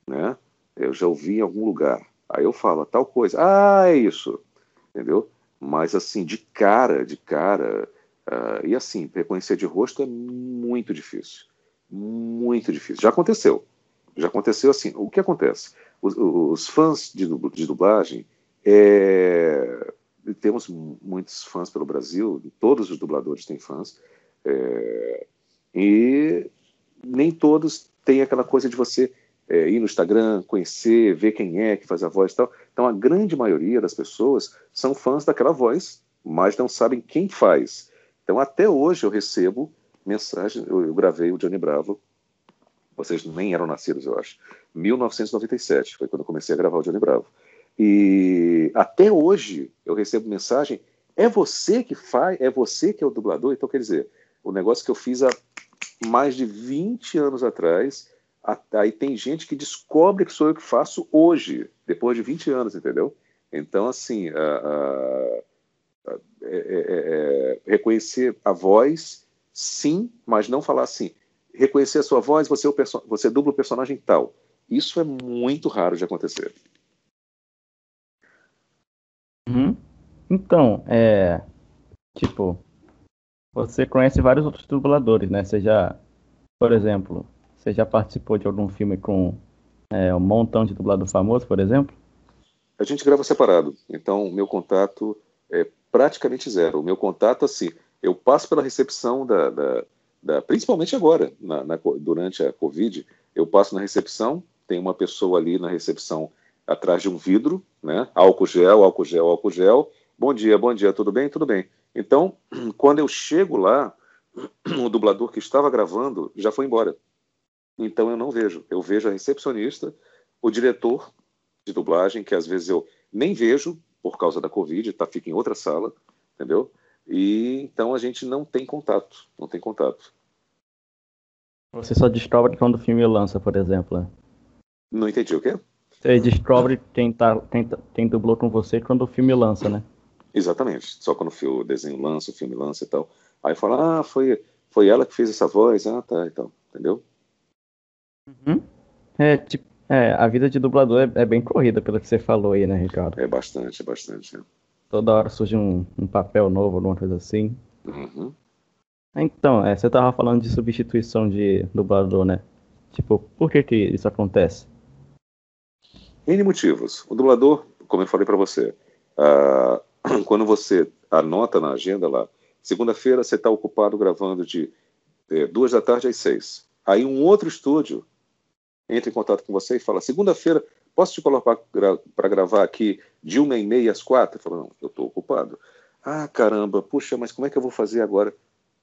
né? Eu já ouvi em algum lugar. Aí eu falo tal coisa. Ah, é isso, entendeu? Mas assim, de cara, de cara, uh, e assim, reconhecer de rosto é muito difícil, muito difícil. Já aconteceu, já aconteceu assim. O que acontece? Os, os fãs de, de dublagem é, temos muitos fãs pelo Brasil, todos os dubladores têm fãs, é, e nem todos têm aquela coisa de você é, ir no Instagram, conhecer, ver quem é que faz a voz e tal. Então, a grande maioria das pessoas são fãs daquela voz, mas não sabem quem faz. Então, até hoje eu recebo mensagem, eu, eu gravei o Johnny Bravo, vocês nem eram nascidos, eu acho, 1997, foi quando eu comecei a gravar o Johnny Bravo. E até hoje eu recebo mensagem: é você que faz, é você que é o dublador? Então, quer dizer, o negócio que eu fiz há mais de 20 anos atrás, aí tem gente que descobre que sou eu que faço hoje, depois de 20 anos, entendeu? Então, assim, a, a, a, é, é, é, reconhecer a voz, sim, mas não falar assim. Reconhecer a sua voz, você, é você dubla o personagem tal. Isso é muito raro de acontecer. Uhum. Então, é. Tipo, você conhece vários outros dubladores, né? Já, por exemplo, você já participou de algum filme com é, um montão de dublador famoso, por exemplo? A gente grava separado, então meu contato é praticamente zero. O meu contato, assim, eu passo pela recepção da, da, da principalmente agora, na, na, durante a Covid, eu passo na recepção, tem uma pessoa ali na recepção atrás de um vidro, né? Álcool gel, álcool gel, álcool gel. Bom dia, bom dia, tudo bem? Tudo bem. Então, quando eu chego lá, o dublador que estava gravando já foi embora. Então eu não vejo. Eu vejo a recepcionista, o diretor de dublagem, que às vezes eu nem vejo por causa da Covid, tá, fica em outra sala, entendeu? E então a gente não tem contato, não tem contato. Você só descobre quando o filme lança, por exemplo. Né? Não entendi o quê? Você descobre quem, tá, quem, tá, quem dublou com você quando o filme lança, né? Exatamente. Só quando o desenho lança, o filme lança e tal. Aí fala, ah, foi, foi ela que fez essa voz, ah, tá, e tal. Entendeu? Uhum. É, tipo, é, a vida de dublador é, é, bem corrida, pelo que você falou aí, né, Ricardo? É bastante, é bastante. É. Toda hora surge um, um, papel novo, alguma coisa assim. Uhum. Então, é, você tava falando de substituição de dublador, né? Tipo, por que que isso acontece? N motivos. O dublador, como eu falei para você, uh, quando você anota na agenda lá, segunda-feira você está ocupado gravando de é, duas da tarde às seis. Aí um outro estúdio entra em contato com você e fala: segunda-feira, posso te colocar para gravar aqui de uma e meia às quatro? Eu falo: não, eu estou ocupado. Ah, caramba, puxa, mas como é que eu vou fazer agora?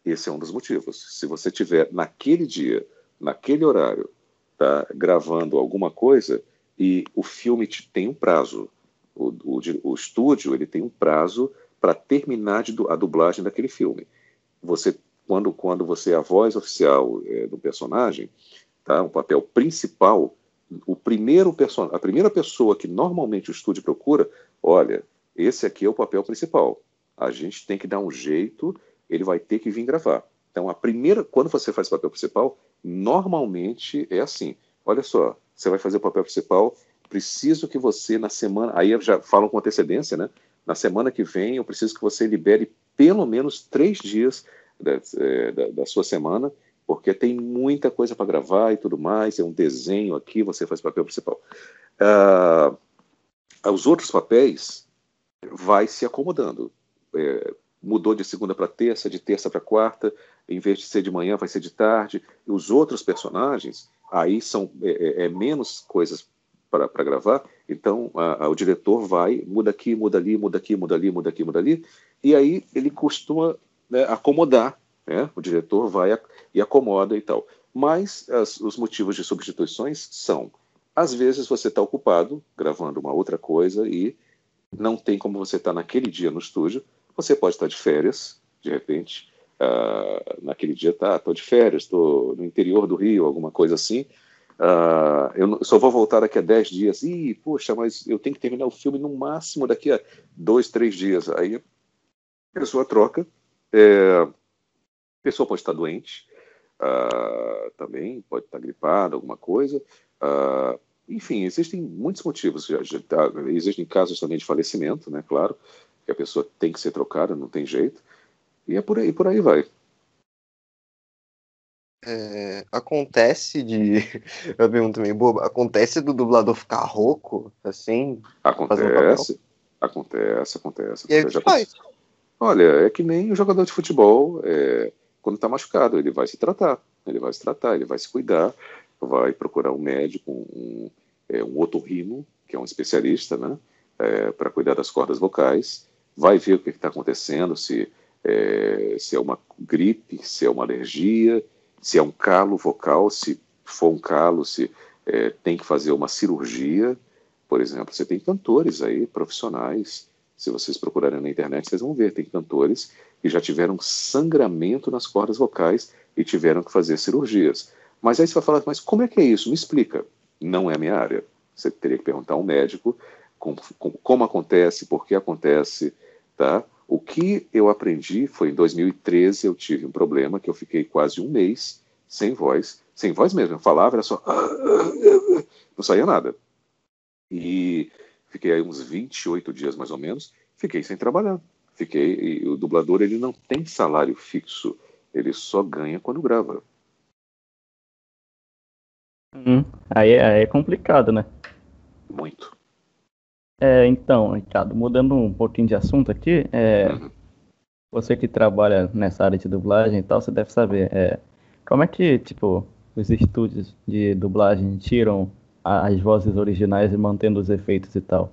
Esse é um dos motivos. Se você tiver naquele dia, naquele horário, tá, gravando alguma coisa, e o filme tem um prazo. O, o, o estúdio ele tem um prazo para terminar de, a dublagem daquele filme. Você, quando, quando você é a voz oficial é, do personagem, tá, o papel principal, o primeiro person a primeira pessoa que normalmente o estúdio procura, olha, esse aqui é o papel principal. A gente tem que dar um jeito, ele vai ter que vir gravar. Então, a primeira, quando você faz o papel principal, normalmente é assim: olha só, você vai fazer o papel principal, preciso que você, na semana. Aí já falam com antecedência, né? Na semana que vem, eu preciso que você libere pelo menos três dias da, é, da, da sua semana, porque tem muita coisa para gravar e tudo mais. É um desenho aqui, você faz o papel principal. Uh, os outros papéis vai se acomodando. É, mudou de segunda para terça, de terça para quarta, em vez de ser de manhã, vai ser de tarde. E os outros personagens, aí são é, é, é menos coisas para gravar, então a, a, o diretor vai, muda aqui, muda ali, muda aqui, muda ali, muda aqui, muda ali, e aí ele costuma né, acomodar, né? o diretor vai e acomoda e tal. Mas as, os motivos de substituições são, às vezes você está ocupado gravando uma outra coisa e não tem como você estar tá naquele dia no estúdio, você pode estar de férias, de repente, uh, naquele dia tá, estou de férias, estou no interior do Rio, alguma coisa assim. Uh, eu só vou voltar daqui a 10 dias. Ih, poxa, mas eu tenho que terminar o filme no máximo daqui a dois, três dias. Aí a pessoa troca. É, a pessoa pode estar doente uh, também, pode estar gripada, alguma coisa. Uh, enfim, existem muitos motivos. Tá, existem casos também de falecimento, né? Claro que a pessoa tem que ser trocada, não tem jeito. E é por aí, por aí vai. É, acontece de. Eu pergunto meio boba. Acontece do dublador ficar rouco, assim? Acontece. Acontece, acontece. E aí, faz? Olha, é que nem o jogador de futebol, é, quando está machucado, ele vai se tratar. Ele vai se tratar, ele vai se cuidar, vai procurar um médico, um, é, um otorrino, que é um especialista, né? É, para cuidar das cordas vocais vai ver o que está acontecendo, se é, se é uma gripe, se é uma alergia, se é um calo vocal, se for um calo, se é, tem que fazer uma cirurgia. Por exemplo, você tem cantores aí, profissionais, se vocês procurarem na internet, vocês vão ver, tem cantores que já tiveram sangramento nas cordas vocais e tiveram que fazer cirurgias. Mas aí você vai falar, mas como é que é isso? Me explica. Não é a minha área. Você teria que perguntar a um médico com, com, como acontece, por que acontece, Tá? O que eu aprendi foi em 2013 eu tive um problema que eu fiquei quase um mês sem voz, sem voz mesmo. Eu falava, era só. Não saía nada. E fiquei aí uns 28 dias mais ou menos, fiquei sem trabalhar. Fiquei, e o dublador ele não tem salário fixo, ele só ganha quando grava. Hum, aí, é, é complicado, né? Muito. É, então, Ricardo, mudando um pouquinho de assunto aqui, é, você que trabalha nessa área de dublagem e tal, você deve saber, é, como é que, tipo, os estúdios de dublagem tiram as vozes originais e mantendo os efeitos e tal?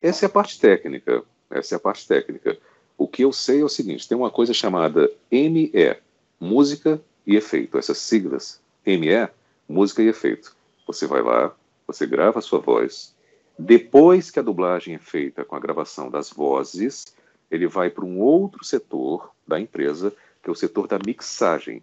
Essa é a parte técnica, essa é a parte técnica. O que eu sei é o seguinte, tem uma coisa chamada ME, música e efeito, essas siglas, ME, música e efeito. Você vai lá, você grava a sua voz, depois que a dublagem é feita com a gravação das vozes, ele vai para um outro setor da empresa, que é o setor da mixagem.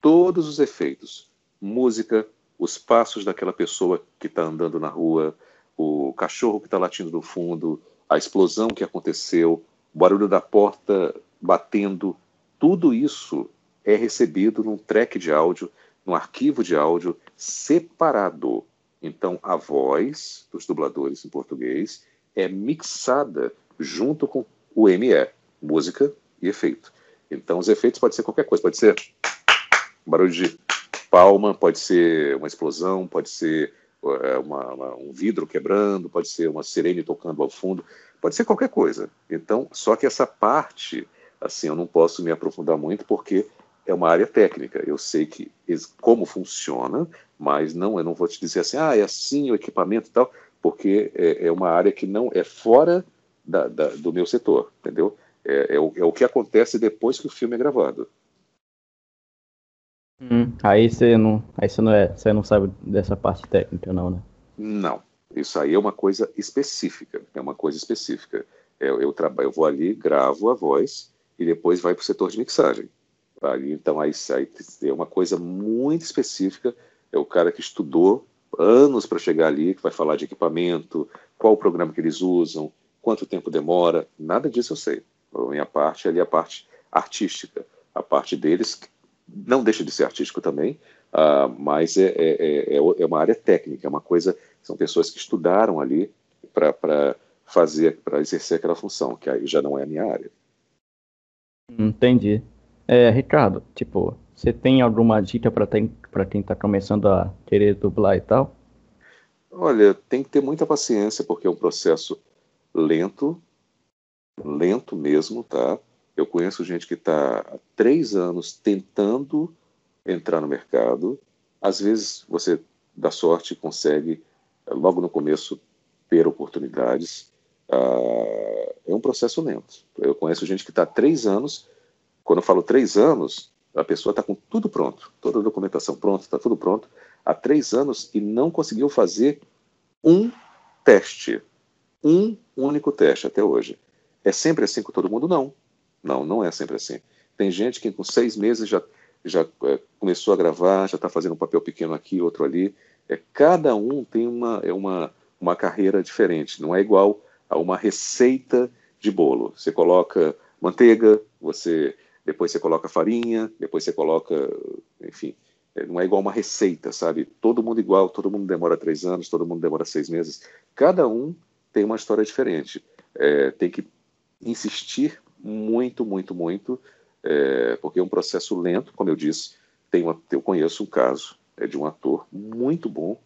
Todos os efeitos, música, os passos daquela pessoa que está andando na rua, o cachorro que está latindo no fundo, a explosão que aconteceu, o barulho da porta batendo, tudo isso é recebido num track de áudio, num arquivo de áudio separado então, a voz dos dubladores em português é mixada junto com o ME, música e efeito. Então, os efeitos podem ser qualquer coisa, pode ser barulho de palma, pode ser uma explosão, pode ser é, uma, uma, um vidro quebrando, pode ser uma sirene tocando ao fundo, pode ser qualquer coisa. Então, só que essa parte, assim, eu não posso me aprofundar muito porque é uma área técnica. Eu sei que como funciona, mas não, eu não vou te dizer assim, ah, é assim o equipamento e tal, porque é, é uma área que não é fora da, da, do meu setor, entendeu? É, é, o, é, o, que acontece depois que o filme é gravado. Hum, aí você não, aí você não é, você não sabe dessa parte técnica, não, né? Não, isso aí é uma coisa específica, é uma coisa específica. Eu, eu trabalho, eu vou ali, gravo a voz e depois vai para o setor de mixagem. Ali, então aí, aí é uma coisa muito específica é o cara que estudou anos para chegar ali, que vai falar de equipamento, qual o programa que eles usam, quanto tempo demora, nada disso eu sei. A minha parte ali é a parte artística. a parte deles, não deixa de ser artístico também, uh, mas é, é, é, é, uma área técnica, é uma coisa, são pessoas que estudaram ali para fazer, para exercer aquela função, que aí já não é a minha área. Entendi. É, Ricardo, tipo, você tem alguma dica para quem está começando a querer dublar e tal? Olha, tem que ter muita paciência, porque é um processo lento, lento mesmo, tá? Eu conheço gente que está há três anos tentando entrar no mercado. Às vezes você dá sorte e consegue, logo no começo, ter oportunidades. Ah, é um processo lento. Eu conheço gente que está há três anos. Quando eu falo três anos, a pessoa está com tudo pronto, toda a documentação pronta, está tudo pronto, há três anos e não conseguiu fazer um teste. Um único teste até hoje. É sempre assim com todo mundo? Não. Não, não é sempre assim. Tem gente que com seis meses já, já é, começou a gravar, já está fazendo um papel pequeno aqui, outro ali. É, cada um tem uma, é uma, uma carreira diferente. Não é igual a uma receita de bolo. Você coloca manteiga, você depois você coloca farinha, depois você coloca, enfim, é, não é igual uma receita, sabe? Todo mundo igual, todo mundo demora três anos, todo mundo demora seis meses. Cada um tem uma história diferente. É, tem que insistir muito, muito, muito, é, porque é um processo lento, como eu disse. Tem uma, eu conheço um caso é de um ator muito bom,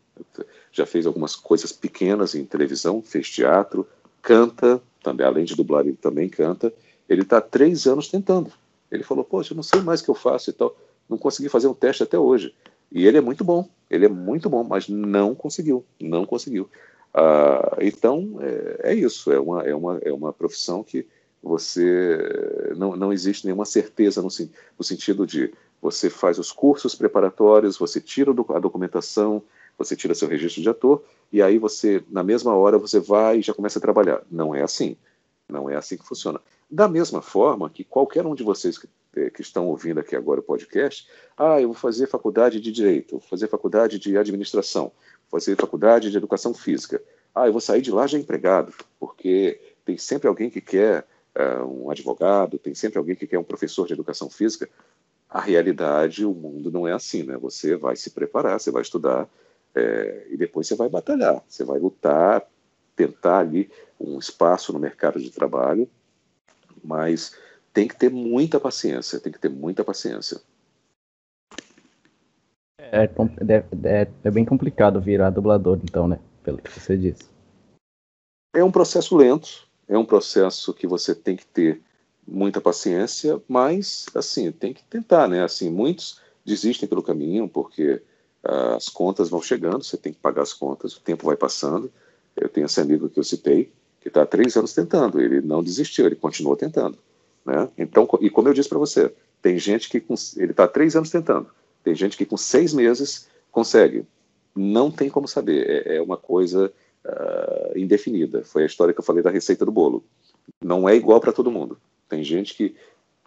já fez algumas coisas pequenas em televisão, fez teatro, canta, também além de dublar ele também canta. Ele está três anos tentando. Ele falou, poxa, eu não sei mais o que eu faço e tal. Não consegui fazer um teste até hoje. E ele é muito bom, ele é muito bom, mas não conseguiu, não conseguiu. Ah, então, é, é, isso, é uma, é, uma, é uma profissão que você não, não existe nenhuma certeza no, no sentido de você faz os cursos preparatórios, você tira a documentação, você tira seu registro de ator, e aí você, na mesma hora, você vai e já começa a trabalhar. Não é assim. Não é assim que funciona. Da mesma forma que qualquer um de vocês que, eh, que estão ouvindo aqui agora o podcast, ah, eu vou fazer faculdade de Direito, vou fazer faculdade de Administração, vou fazer faculdade de Educação Física. Ah, eu vou sair de lá já empregado, porque tem sempre alguém que quer uh, um advogado, tem sempre alguém que quer um professor de Educação Física. A realidade, o mundo não é assim, né? Você vai se preparar, você vai estudar, é, e depois você vai batalhar, você vai lutar, tentar ali um espaço no mercado de trabalho, mas tem que ter muita paciência, tem que ter muita paciência. É, é, é, é bem complicado virar dublador, então, né? Pelo que você disse. É um processo lento, é um processo que você tem que ter muita paciência, mas assim tem que tentar, né? Assim muitos desistem pelo caminho porque as contas vão chegando, você tem que pagar as contas, o tempo vai passando. Eu tenho esse amigo que eu citei, que está há três anos tentando, ele não desistiu, ele continuou tentando. Né? Então, e como eu disse para você, tem gente que com, ele está três anos tentando, tem gente que com seis meses consegue. Não tem como saber, é, é uma coisa uh, indefinida. Foi a história que eu falei da receita do bolo. Não é igual para todo mundo. Tem gente que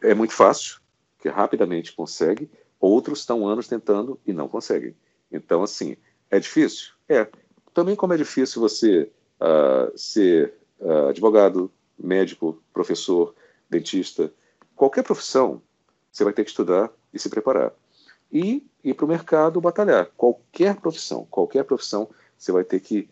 é muito fácil, que rapidamente consegue, outros estão anos tentando e não conseguem. Então, assim, é difícil? É. Também como é difícil você uh, ser uh, advogado, médico, professor, dentista, qualquer profissão, você vai ter que estudar e se preparar. E ir para o mercado batalhar. Qualquer profissão, qualquer profissão, você vai ter que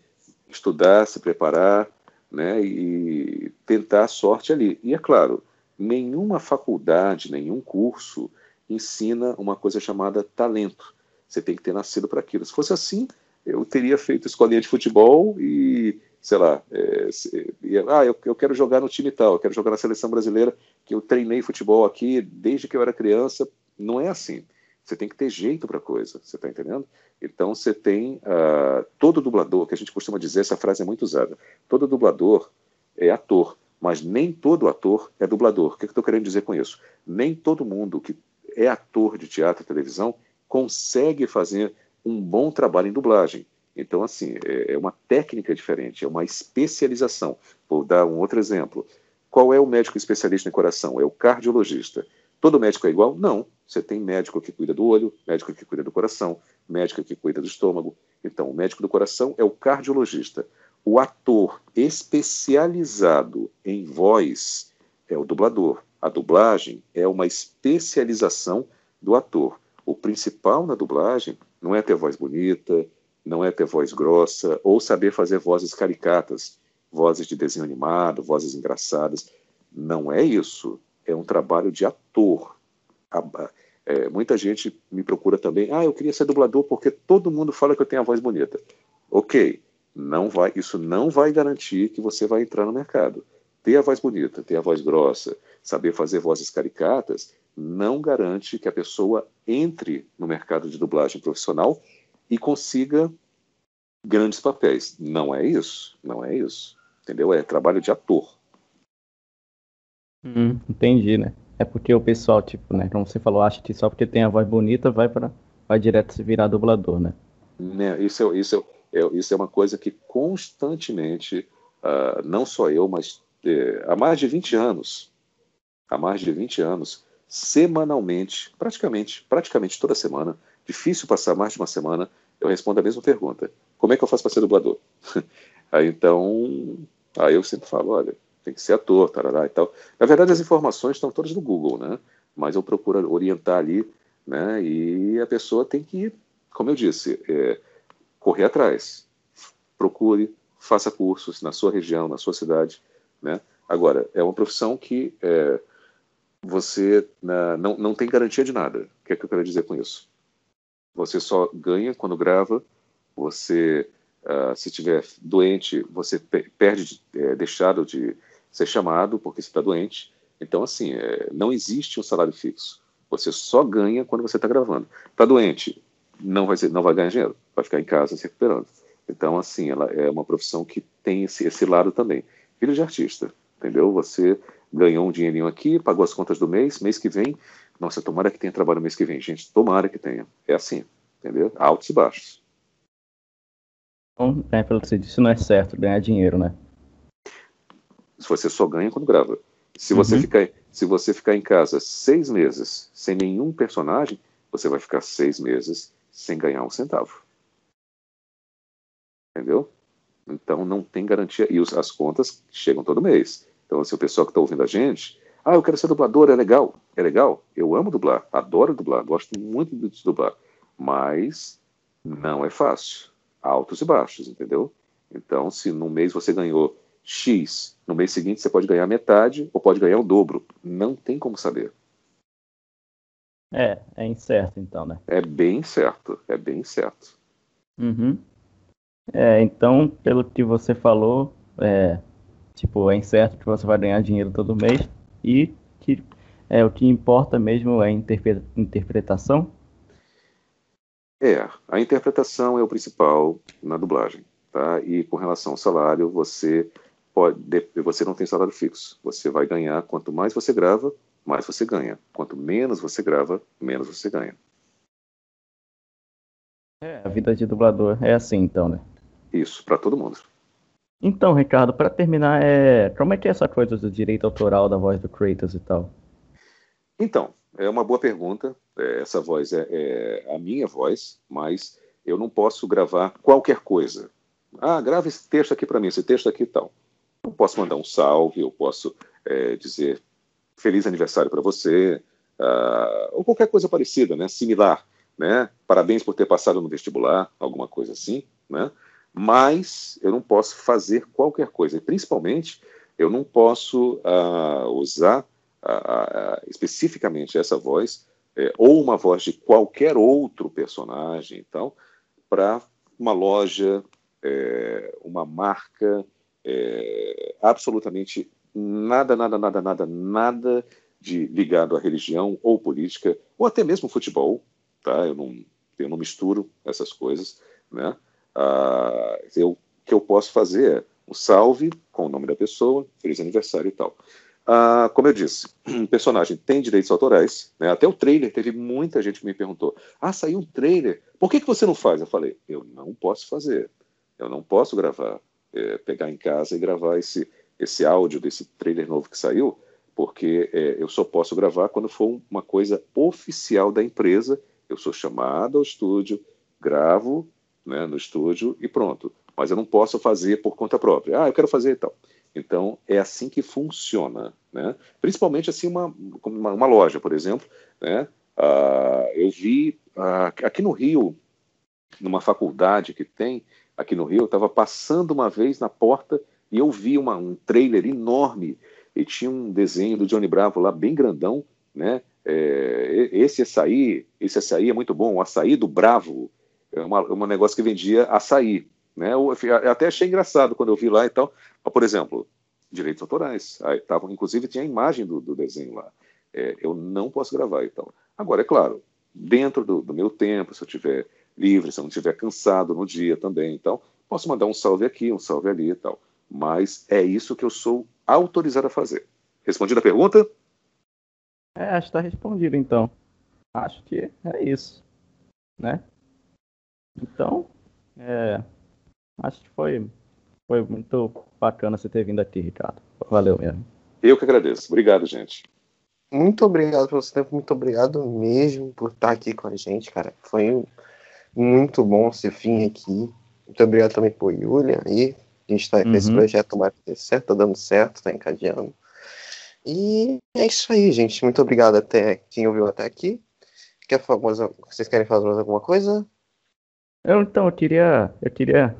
estudar, se preparar, né, e tentar a sorte ali. E é claro, nenhuma faculdade, nenhum curso ensina uma coisa chamada talento. Você tem que ter nascido para aquilo. Se fosse assim, eu teria feito escolinha de futebol e, sei lá, é, ah, eu, eu, quero jogar no time tal, eu quero jogar na seleção brasileira, que eu treinei futebol aqui desde que eu era criança. Não é assim. Você tem que ter jeito para coisa, você está entendendo? Então você tem uh, todo dublador, que a gente costuma dizer, essa frase é muito usada. Todo dublador é ator, mas nem todo ator é dublador. O que, que eu estou querendo dizer com isso? Nem todo mundo que é ator de teatro e televisão consegue fazer um bom trabalho em dublagem. Então, assim, é, é uma técnica diferente, é uma especialização. Vou dar um outro exemplo. Qual é o médico especialista em coração? É o cardiologista. Todo médico é igual? Não. Você tem médico que cuida do olho, médico que cuida do coração, médico que cuida do estômago. Então, o médico do coração é o cardiologista. O ator especializado em voz é o dublador. A dublagem é uma especialização do ator. O principal na dublagem não é ter voz bonita, não é ter voz grossa ou saber fazer vozes caricatas, vozes de desenho animado, vozes engraçadas. Não é isso. É um trabalho de ator. É, muita gente me procura também. Ah, eu queria ser dublador porque todo mundo fala que eu tenho a voz bonita. Ok, não vai, isso não vai garantir que você vai entrar no mercado. Ter a voz bonita, ter a voz grossa, saber fazer vozes caricatas, não garante que a pessoa entre no mercado de dublagem profissional e consiga grandes papéis. Não é isso, não é isso. Entendeu? É trabalho de ator. Hum, entendi, né? É porque o pessoal, tipo, né, como você falou, acha que só porque tem a voz bonita vai para vai direto se virar dublador, né? né isso, é, isso, é, é, isso é uma coisa que constantemente, uh, não só eu, mas é, há mais de 20 anos, há mais de 20 anos, semanalmente, praticamente, praticamente toda semana, difícil passar mais de uma semana, eu respondo a mesma pergunta. Como é que eu faço para ser dublador? aí então, aí eu sempre falo, olha, tem que ser ator, tarará e tal. Na verdade, as informações estão todas no Google, né? Mas eu procuro orientar ali, né? E a pessoa tem que, como eu disse, é, correr atrás. Procure, faça cursos na sua região, na sua cidade, né? Agora, é uma profissão que é, você na, não, não tem garantia de nada. O que é que eu quero dizer com isso? Você só ganha quando grava, você, uh, se estiver doente, você perde, é, deixado de ser chamado porque você está doente. Então, assim, é, não existe um salário fixo. Você só ganha quando você está gravando. Está doente, não vai, ser, não vai ganhar dinheiro, vai ficar em casa se recuperando. Então, assim, ela é uma profissão que tem esse, esse lado também. Filho de artista, entendeu? Você ganhou um dinheirinho aqui, pagou as contas do mês, mês que vem, nossa, tomara que tenha trabalho mês que vem. Gente, tomara que tenha. É assim, entendeu? Altos e baixos. Então, é, pelo que você disse, não é certo ganhar dinheiro, né? Você só ganha quando grava. Se você, uhum. ficar, se você ficar em casa seis meses sem nenhum personagem, você vai ficar seis meses sem ganhar um centavo. Entendeu? Então não tem garantia. E os, as contas chegam todo mês. Então, se o pessoal que está ouvindo a gente, ah, eu quero ser dublador, é legal. É legal. Eu amo dublar, adoro dublar, gosto muito de dublar. Mas não é fácil. Altos e baixos, entendeu? Então, se no mês você ganhou X, no mês seguinte você pode ganhar metade ou pode ganhar o dobro. Não tem como saber. É, é incerto então, né? É bem certo, é bem certo. Uhum. É, então, pelo que você falou, é, tipo, é incerto que você vai ganhar dinheiro todo mês e que é, o que importa mesmo é a interpretação? É, a interpretação é o principal na dublagem, tá? E com relação ao salário, você pode, você não tem salário fixo. Você vai ganhar quanto mais você grava, mais você ganha. Quanto menos você grava, menos você ganha. É, a vida de dublador é assim, então, né? Isso, para todo mundo. Então, Ricardo, para terminar, é... como é que é essa coisa do direito autoral da voz do Kratos e tal? Então, é uma boa pergunta. É, essa voz é, é, a minha voz, mas eu não posso gravar qualquer coisa. Ah, grava esse texto aqui para mim, esse texto aqui e tal. Eu posso mandar um salve, eu posso é, dizer feliz aniversário para você, uh, ou qualquer coisa parecida, né, similar, né? Parabéns por ter passado no vestibular, alguma coisa assim, né? mas eu não posso fazer qualquer coisa. E, principalmente, eu não posso uh, usar uh, especificamente essa voz é, ou uma voz de qualquer outro personagem, então, para uma loja, é, uma marca, é, absolutamente nada, nada, nada, nada, nada de ligado à religião ou política ou até mesmo futebol, tá? Eu não, eu não misturo essas coisas, né? Ah, eu, o que eu posso fazer é um salve com o nome da pessoa, feliz aniversário e tal. Ah, como eu disse, um personagem tem direitos autorais, né? até o trailer, teve muita gente que me perguntou: ah, saiu um trailer, por que, que você não faz? Eu falei: eu não posso fazer, eu não posso gravar, é, pegar em casa e gravar esse, esse áudio desse trailer novo que saiu, porque é, eu só posso gravar quando for uma coisa oficial da empresa. Eu sou chamado ao estúdio, gravo, né, no estúdio e pronto. Mas eu não posso fazer por conta própria. Ah, eu quero fazer e tal. Então, é assim que funciona. Né? Principalmente assim uma, uma, uma loja, por exemplo. Né? Uh, eu vi uh, aqui no Rio, numa faculdade que tem, aqui no Rio, eu estava passando uma vez na porta e eu vi uma, um trailer enorme e tinha um desenho do Johnny Bravo lá, bem grandão, né? É, esse açaí, esse açaí é muito bom, o açaí do Bravo, é é um negócio que vendia açaí, né? Eu, eu até achei engraçado quando eu vi lá e tal. Por exemplo, direitos autorais. Aí, tava, inclusive tinha a imagem do, do desenho lá. É, eu não posso gravar e tal. Agora, é claro, dentro do, do meu tempo, se eu tiver livre, se eu não estiver cansado no dia também, então posso mandar um salve aqui, um salve ali e tal. Mas é isso que eu sou autorizado a fazer. Respondida a pergunta? É, acho que está respondido então. Acho que é isso, né? Então, é, acho que foi, foi muito bacana você ter vindo aqui, Ricardo. Valeu mesmo. Eu que agradeço. Obrigado, gente. Muito obrigado pelo seu tempo, muito obrigado mesmo por estar aqui com a gente, cara. Foi muito bom ser fim aqui. Muito obrigado também por Julian aí. A gente tá uhum. esse projeto tomara que certo, tá dando certo, tá encadeando. E é isso aí, gente. Muito obrigado até quem ouviu até aqui. Quer falar, vocês querem falar mais alguma coisa? Eu, então, eu queria, eu queria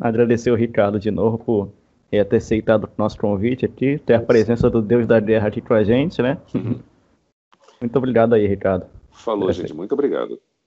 agradecer o Ricardo de novo por ter aceitado o nosso convite aqui, ter a presença do Deus da Guerra aqui com a gente, né? Uhum. Muito obrigado aí, Ricardo. Falou, gente. Muito obrigado.